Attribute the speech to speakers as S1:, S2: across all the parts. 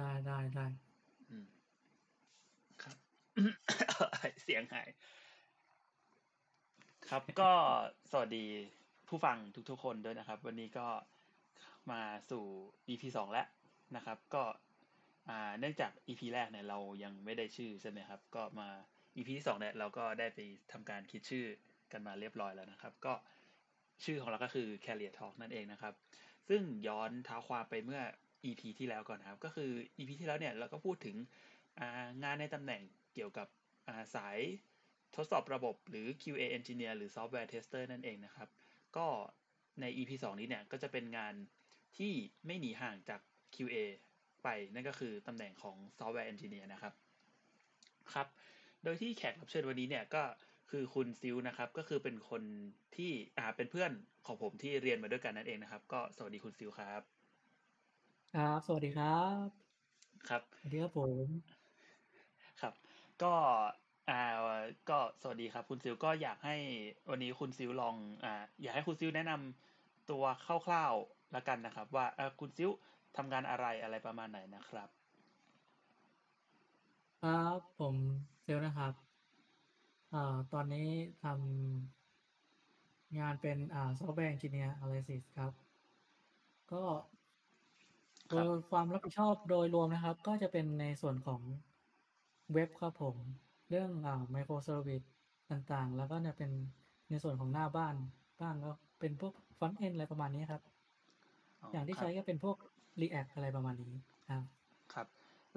S1: ได้ได้ได้
S2: ครับ เสียงหาย ครับก็สวัสดีผู้ฟังทุกๆคนด้วยนะครับ วันนี้ก็มาสู่ EP สองแล้วนะครับ ก็เนื่องจาก EP แรกเนี่ยเรายังไม่ได้ชื่อใช่ไหมครับ ก็มา EP ที่สองเนี่ยเราก็ได้ไปทำการคิดชื่อกันมาเรียบร้อยแล้วนะครับ ก็ชื่อของเราก็คือ Carrier Talk นั่นเองนะครับ ซึ่งย้อนเท้าความไปเมื่อ EP ที่แล้วก่อนนะครับ ก็คือ EP ที่แล้วเนี่ยเราก็พูดถึงงานในตำแหน่งเกี่ยวกับาสายทดสอบระบบหรือ QA Engineer หรือ Software Tester นั่นเองนะครับ ก็ใน EP 2 นี้เนี่ยก็จะเป็นงานที่ไม่หนีห่างจาก QA ไปนั่นก็คือตำแหน่งของ Software Engineer นะครับครับ โดยที่แขกรับเชิญวันนี้เนี่ยก็คือคุณซิลนะครับ ก็คือเป็นคนที่อ่าเป็นเพื่อนของผมที่เรียนมาด้วยกันนั่นเองนะครับ ก็สวัสดีคุณซิลครับ
S1: ครับ สวัสดีครับ
S2: ครับ
S1: สวัสดีครับผม
S2: ครับ ก็อ่าก็สวัสดีครับ คุณซิลก็อยากให้วันนี้คุณซิลลองอ่าอยากให้คุณซิลแนะนำตัวคร่าวๆละกันนะครับ ว่าเออคุณซิลทำงานอะไรอะไรประมาณไหนนะครับ
S1: ครับผมเซลลนะครับอ่าตอนนี้ทำงานเป็นอ่า software engineer อะไรสิครับ ก็
S2: ครับ โด
S1: ยความรับผิดชอบโดยรวมนะครับ ก็จะเป็นในส่วนของเว็บครับผม เรื่องอ่า microservice ต่างๆ แล้วก็เนี่ยเป็นในส่วนของหน้าบ้านบ้างก็เป็นพวกฟ r อนต์เอนอะไรประมาณนี้ครับ
S2: อ๋อ
S1: อย่างที่
S2: ครับ
S1: ใช้ก็เป็นพวก React อะไรประมาณนี้ครับ
S2: ครับ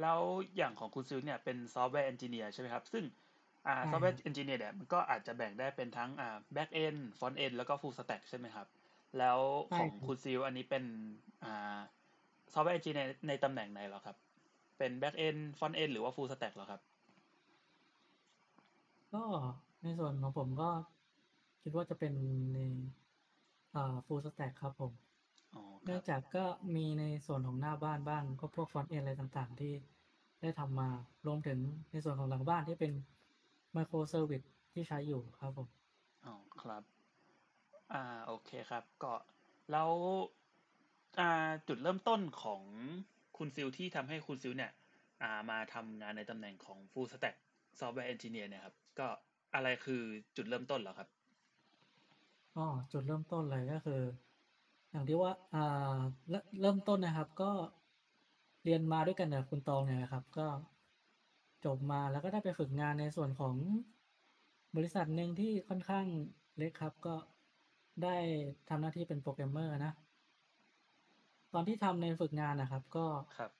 S2: แล้วอย่างของคุณซิลเนี่ยเป็น software engineer ใช่ไหมครับ ซึ่งอ่า
S1: ใช่
S2: ซอฟต์แว
S1: ครับ
S2: engineer เนี่ยมันก็อาจจะแบ่งได้เป็นทั้งอ่า back-end front-end แล้วก็ full stack ใช่ไหมครับ แล้ว
S1: ใช่
S2: ของ
S1: ครับ
S2: คุณซิลอันนี้เป็นอ่า software engineer ในตำแหน่งไหนเหรอครับ เป็น back-end front-end หรือว่า full stack เหรอครับ
S1: ก็ในส่วนของผมก็คิดว่าจะเป็นในอ่า full stack ครับผม
S2: อ๋อค
S1: เนื่
S2: รั
S1: อง
S2: บ
S1: จากก็มีในส่วนของหน้าบ้านบ้าง ก็พวกฟอนต์เอนอะไรต่างๆ ที่ได้ทำมารวมถึงในส่วนของหลังบ้านที่เป็น micro service ที่ใช้อยู่ครับผม
S2: อ๋อครับ อ่าโอเคครับ ก็แล้ว อ่า จุดเริ่มต้นของคุณซิลที่ทำให้คุณซิลเนี่ย อ่า มาทำงานในตำแหน่งของ Full Stack Software Engineer เนี่ยครับ ก็อะไรคือจุดเริ่มต้นเหรอครับ
S1: ก็จุดเริ่มต้นเลยก็คือ อย่างที่ว่าอ่าเริ่มเริ่มต้นนะครับ ก็เรียนมาด้วยกันกับคุณตองเนี่ยนะครับ ก็จบมาแล้วก็ได้ไปฝึกงานในส่วนของบริษัทหนึ่งที่ค่อนข้างเล็กครับ ก็ได้ทำหน้าที่เป็นโปรแกรมเมอร์นะ ตอนที่ทำในฝึกงานนะครับ ก็
S2: ครับ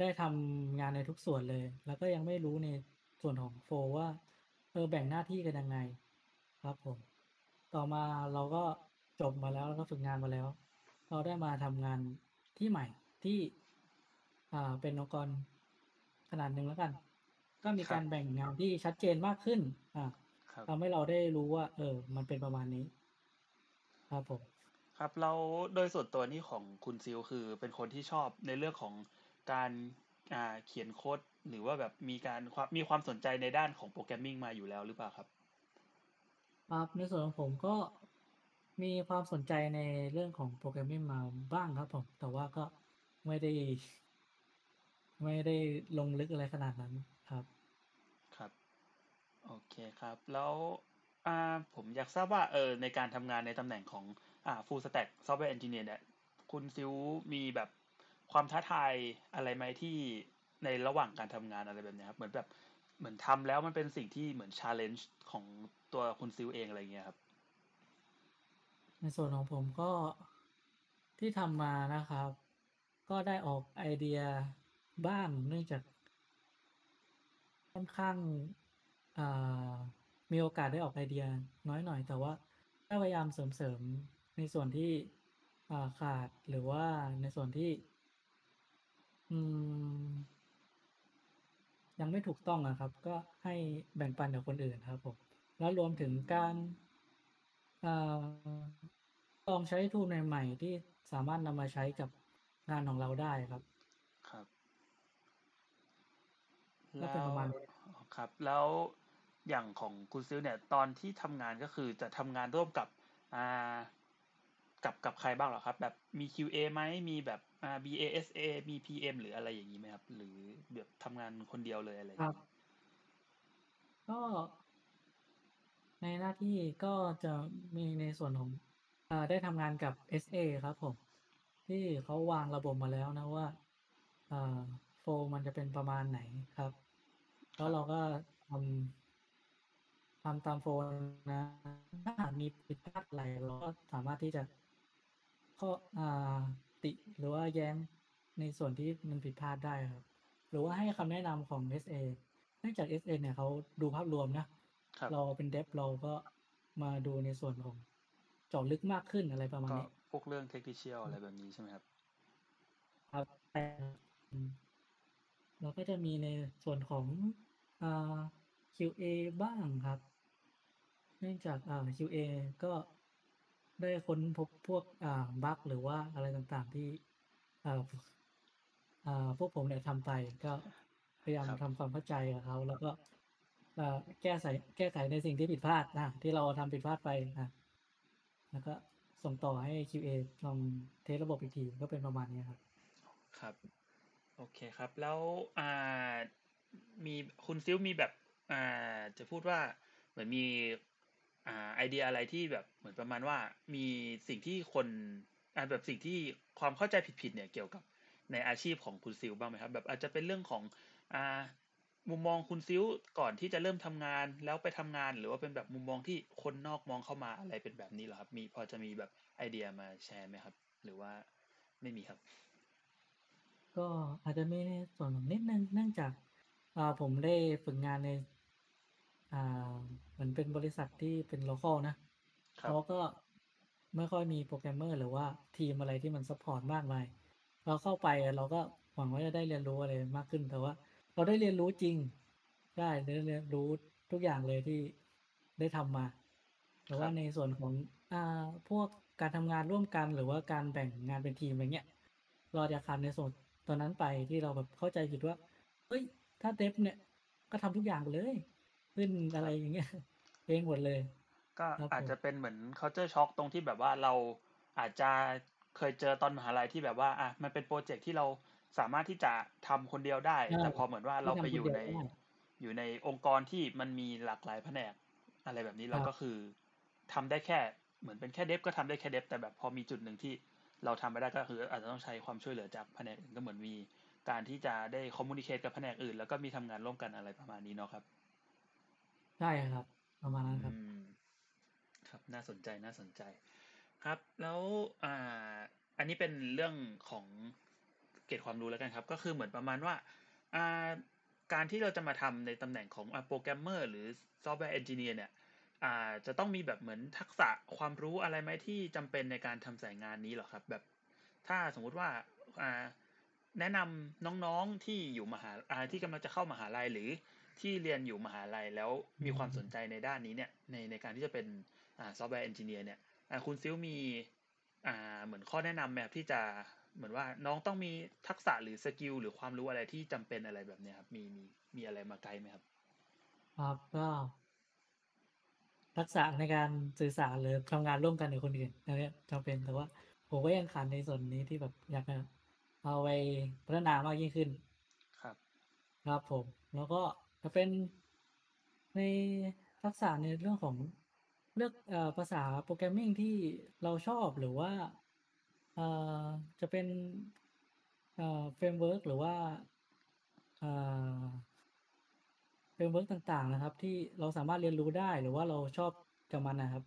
S1: ได้ทำงานในทุกส่วนเลย แล้วก็ยังไม่รู้ในส่วนของโฟร์ว่า เออแบ่งหน้าที่กันยังไง ครับผม ต่อมาเราก็จบมาแล้วแล้วก็ฝึกงานมาแล้ว เราได้มาทำงานที่ใหม่ที่ อ่า เป็นองค์กรขนาดหนึ่งแล้วกัน ก็มี
S2: ครั
S1: กา
S2: บ
S1: รแบ่งงานที่ชัดเจนมากขึ้น อ่า
S2: ครับ
S1: ทำให้เราได้รู้ว่า เออ มันเป็นประมาณนี้ ครับผม
S2: ครับเราโดยส่วนตัวนี้ของคุณซิลคือเป็นคนที่ชอบในเรื่องของการอ่าเขียนโค้ดหรือว่าแบบมีการความมีความสนใจในด้านของโปรแกรมมิ่งมาอยู่แล้วหรือเปล่าครับ
S1: ครับในส่วนของผมก็มีความสนใจในเรื่องของโปรแกรมมิ่งมาบ้างครับ ผม แต่ว่าก็ไม่ได้ ไม่ได้ลงลึกอะไรขนาดนั้นครับ
S2: ครับ โอเคครับ แล้วอ่าผมอยากทราบว่าเออในการทำงานในตำแหน่งของ อ่า full stack software engineer เนี่ย คุณซิลมีแบบความท้าทายอะไรไหมที่ในระหว่างการทำงานอะไรแบบนี้ครับ เหมือนแบบเหมือนทำแล้วมันเป็นสิ่งที่เหมือน challenge ของตัวคุณซิลเองอะไรเงี้ยครับ
S1: ในส่วนของผมก็ที่ทำมานะครับ ก็ได้ออกไอเดียบ้างเนื่องจากค่อนข้างมีโอกาสได้ออกไอเดียน้อยหน่อย แต่ว่าก็พยายามเสริมๆ ในส่วนที่อ่าขาดหรือว่าในส่วนที่อืมยังไม่ถูกต้องอะครับ ก็ให้แบ่งปันกับคนอื่นครับผมแล้วรวมถึงการอ่าลองใช้ทูลใหม่ๆที่สามารถนำมาใช้กับงานของเราได้ครับ
S2: ครับ
S1: ก็เป็นประมาณนี้
S2: ครับ แล้วอย่างของคุณซิลเนี่ย ตอนที่ทำงานก็คือจะทำงานร่วมกับ อ่า กับกับใครบ้างหรอครับ แบบมี QA ไหมมีแบบอ่า BASA มี PM หรืออะไรอย่างนี้ไหมครับ หรือแบบทำงานคนเดียวเลยอะไรอย่าง
S1: ครั
S2: นี้
S1: บก็ในหน้าที่ก็จะมีในส่วนของอ่าได้ทำงานกับ SA ครับผม ที่เขาวางระบบมาแล้วนะว่าอ่าโฟลมันจะเป็นประมาณไหนครับ แล้
S2: ควรับ
S1: เราก็ทำทำตามโฟลนั้นถ้าหากมีผิดพลาดอะไรเราก็สามารถที่จะ ข้ออ่าติหรือว่าแย้งในส่วนที่มันผิดพลาดได้ครับ หรือว่าให้คำแนะนำของ SA เนื่องจาก SA เนี่ยเขาดูภาพรวมนะ
S2: ครับ
S1: เราเป็น Dev เราก็มาดูในส่วนของเจาะลึกมากขึ้นอะไรประมาณ
S2: ก็
S1: นี้
S2: พวกเรื่อง technical อะไรแบบนี้ใช่ไหมครับ
S1: ครับแต่อืมเราก็จะมีในส่วนของอ่า QA บ้างครับ เนื่องจากอ่า QA ก็ ได้ค้นพบพวกอ่าบักหรือว่าอะไรต่างๆที่อ่าอ่าพวกผมเนี่ยทำไปก็พยายาม
S2: ครับ
S1: ทำความเข้าใจกับเขาแล้วก็อ่าแก้ไสแก้ไขในสิ่งที่ผิดพลาดอาที่เราทำผิดพลาดไปอาแล้วก็ส่งต่อให้ QA ลองเทสต์ระบบอีกทีก็เป็นประมาณนี้ครับ
S2: ครับ โอเคครับ แล้วอ่ามีคุณซิลมีแบบอ่าจะพูดว่าเหมือนมี อ่าไอเดียอะไรที่แบบเหมือนประมาณว่ามีสิ่งที่คนอ่าแบบสิ่งที่ความเข้าใจผิดๆเนี่ยเกี่ยวกับในอาชีพของคุณซิลบ้างไหมครับ?แบบอาจจะเป็นเรื่องของอ่ามุมมองคุณซิลก่อนที่จะเริ่มทำงานแล้วไปทำงาน หรือว่าเป็นแบบมุมมองที่คนนอกมองเข้ามาอะไรเป็นแบบนี้เหรอครับ?มีพอจะมีแบบไอเดียมาแชร์ไหมครับ?หรือว่าไม่มีครับ?
S1: ก็อาจจะมีในส่วนของนิดนึงเนื่องจากอ่าผมได้ฝึกงานใน อ่าเหมือนเป็นบริษัทที่เป็น local นะ
S2: ครั
S1: เข
S2: บา
S1: ก็ไม่ค่อยมีโปรแกรมเมอร์ หรือว่าทีมอะไรที่มัน support มากมาย เราเข้าไปเราก็หวังว่าจะได้เรียนรู้อะไรมากขึ้น แต่ว่าเราได้เรียนรู้จริง ใช่ ได้เรียนรู้ทุกอย่างเลยที่ได้ทำมา แต่
S2: ค
S1: ว่า
S2: รับ
S1: ในส่วนของ อ่า พวกการทำงานร่วมกัน หรือว่าการแบ่งงานเป็นทีม อะไรเงี้ย เราอาจจะขาดในส่วนตรงนั้นไปที่เราแบบเข้าใจผิดว่า เฮ้ย ถ้า Dev เนี่ย ก็ทำทุกอย่างเลย ขึ้น
S2: ค
S1: อะ
S2: ร
S1: ไรั
S2: บ
S1: อย่างเงี้ยเองหมดเลย
S2: ก็
S1: ครับ
S2: อาจ
S1: ผม
S2: จะเป็นเหมือน culture shock ตรงที่แบบว่าเราอาจจะเคยเจอตอนมหาลัยที่แบบว่าอะมันเป็นพรอเจกต์ที่เราสามารถที่จะทำคนเดียวได้
S1: ใช่
S2: แต่พอเหมือนว่า
S1: ที่
S2: เรา
S1: ทำ
S2: ไป
S1: ค
S2: อนยู่
S1: เดียว
S2: ใน
S1: ได้
S2: อยู่ในองค์กรที่มันมีหลากหลายแผนก อะไรแบบนี้
S1: ค
S2: เรา
S1: รับ
S2: ก็คือทำได้แค่เหมือนเป็นแค่ Dev ก็ทำได้แค่ Dev แต่แบบพอมีจุดหนึ่งที่เราทำไม่ได้ก็คือ อาจจะต้องใช้ความช่วยเหลือจากแผนกอื่นก็เหมือนมีการที่จะได้ communicate กับแผนกอื่น แล้วก็มีทำงานร่วมกันอะไรประมาณนี้เนาะครับ
S1: ใช่ครับ ประมาณนั้นครับ
S2: ครับ น่าสนใจน่าสนใจ ครับ แล้วอ่า อันนี้เป็นเรื่องของเกรดความรู้แล้วกันครับ ก็คือเหมือนประมาณว่าอ่าการที่เราจะมาทำในตำแหน่งของอ่า Programmer หรือ Software Engineer เนี่ยอ่าจะต้องมีแบบเหมือนทักษะความรู้อะไรไหมที่จำเป็นในการทำสายงานนี้หรอครับ?แบบ ถ้าสมมุติว่าอ่าแนะนำน้องๆที่อยู่มหาอ่าที่กำลังจะเข้ามหาลัยหรือ ที่เรียนอยู่มหาลัยแล้ว
S1: อื
S2: มีความสน
S1: ม
S2: ใจในด้านนี้เนี่ยในในการที่จะเป็นอ่า Software Engineer เนี่ยอ่าคุณซิลมีอ่าเหมือนข้อแนะนำไหมครับ?ที่จะเหมือนว่าน้องต้องมีทักษะหรือสกิลหรือความรู้อะไรที่จำเป็นอะไรแบบเนี้ยครับมีมีมีอะไรมาไกด์ไหมครับ?
S1: ครับก็ทักษะในการสื่อสารหรือทำงานร่วมกันกับคนอื่นอันเนี้ยจำเป็นแต่ว่าผมก็ยังขาดในส่วนนี้ที่แบบอยากจะเอาไปพัฒนามากยิ่งขึ้น
S2: ครับ
S1: ครับผม แล้วก็ จะเป็นในทักษะในเรื่องของเลือกภาษา Programming ที่เราชอบหรือว่าจะเป็น framework หรือว่า framework ต่างๆนะครับ ที่เราสามารถเรียนรู้ได้หรือว่าเราชอบกับมันนะครับ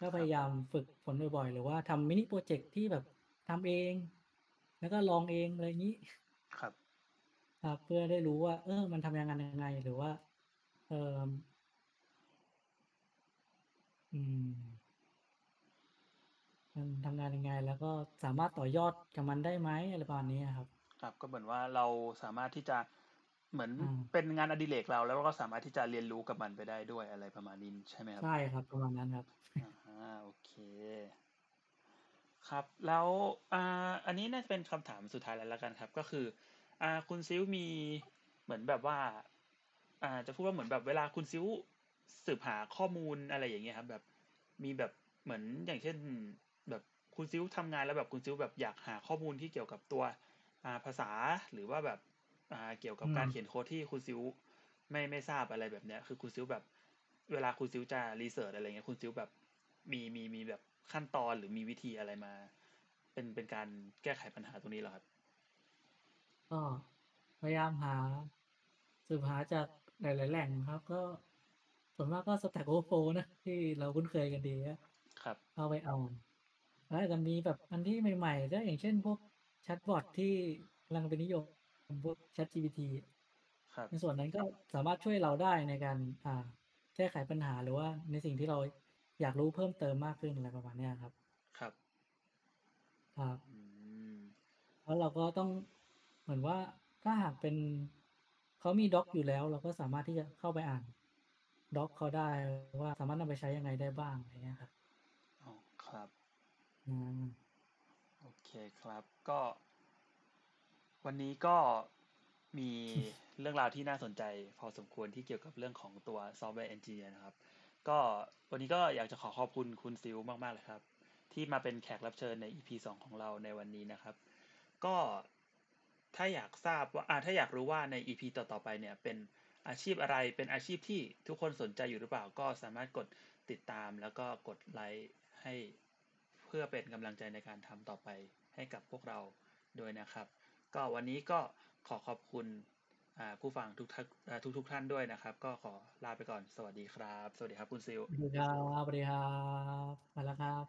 S1: ก็พยายามฝึกฝนบ่อยๆ หรือว่าทำ mini project ที่แบบทำเอง แล้วก็ลองเองอะไรงี้
S2: ครับ
S1: ครับ เพื่อได้รู้ว่า เออ มันทำงานยังไง หรือว่า เอ่ออืม มันทำงานยังไง แล้วก็สามารถต่อยอดกับมันได้ไหมอะไรประมาณนี้อะครับ
S2: ครับ ก็เหมือนว่าเราสามารถที่จะเหมือน
S1: อืม
S2: เป็นงานอดิเรกเราแล้วเราก็สามารถที่จะเรียนรู้กับมันไปได้ด้วยอะไรประมาณนี้ใช่ไหมครั
S1: ใช
S2: บ?่
S1: ครับ ประมาณนั้นครับ
S2: อะฮะโอเค ครับ แล้วอ่าอันนี้น่าจะเป็นคำถามสุดท้ายแล้วแล้วกันครับ ก็คือ อ่าคุณซิลมีเหมือนแบบว่า อ่า จะพูดว่าเหมือนแบบเวลาคุณซิลสืบหาข้อมูลอะไรอย่างเงี้ยครับ แบบมีแบบเหมือนอย่างเช่น แบบคุณซิลทำงานแล้วแบบคุณซิลแบบอยากหาข้อมูลที่เกี่ยวกับตัวอ่าภาษาหรือว่าแบบอ่าเกี่ยวกับการเขียนโค้ดที่คุณซิลไม่ไม่ทราบอะไรแบบเนี้ย คือคุณซิลแบบ เวลาคุณซิลจะรีเสิร์ชอะไรเงี้ยคุณซิลแบบมีมีมีแบบขั้นตอนหรือมีวิธีอะไรมา เป็นเป็นการแก้ไขปัญหาตรงนี้เหรอครับ
S1: ก็พยายามหาสืบหาจากหลาย ๆ แหล่งครับ ก็ส่วนมากก็ Stack Overflow นะที่เราคุ้นเคยกันดีอะ
S2: ครับ
S1: เข้าไปเอาแล้วอาจจะมีแบบอันที่ใหม่ ๆ ก็อย่างเช่นพวกแชตบอตที่กำลังเป็นนิยมพวก ChatGPT
S2: ครับ
S1: ในส่วนนั้นก็สามารถช่วยเราได้ในการอ่าแก้ไขปัญหาหรือว่าในสิ่งที่เราอยากรู้เพิ่มเติมมากขึ้นอะไรประมาณเนี้ยครับ
S2: ครับ
S1: ครับ
S2: อืม
S1: แล้วเราก็ต้อง เหมือนว่าถ้าหากเป็นเขามีด็อกอยู่แล้ว เราก็สามารถที่จะเข้าไปอ่านด็อกเขาได้ว่าสามารถนำไปใช้ยังไงได้บ้างอะไรเงี้ยครับ
S2: อ๋อครับ
S1: อืม
S2: โอเคครับ ก็ วันนี้ก็มีเรื่องราวที่น่าสนใจ พอสมควรที่เกี่ยวกับเรื่องของตัว software engineer นะครับ ก็วันนี้ก็อยากจะขอขอบคุณคุณซิลมาก ๆ เลยครับ ที่มาเป็นแขกรับเชิญใน EP สองของเราในวันนี้นะครับ ก็ ถ้าอยากทราบว่าถ้าอยากรู้ว่าใน EP ต่อๆไปเนี่ยเป็นอาชีพอะไรเป็นอาชีพที่ทุกคนสนใจอยู่หรือเปล่าก็สามารถกดติดตามแล้วก็กดไลค์ให้เพื่อเป็นกำลังใจในการทำต่อไปให้กับพวกเราด้วยนะครับ ก็วันนี้ก็ขอขอบคุณผู้ฟังทุกท่านอ่าทุกท่านด้วยนะครับ ก็ขอลาไปก่อนสวัสดีครับ สวัสดีครับคุณซิล
S1: สวัสดีครับสวัสดีครับมาแล้วครับ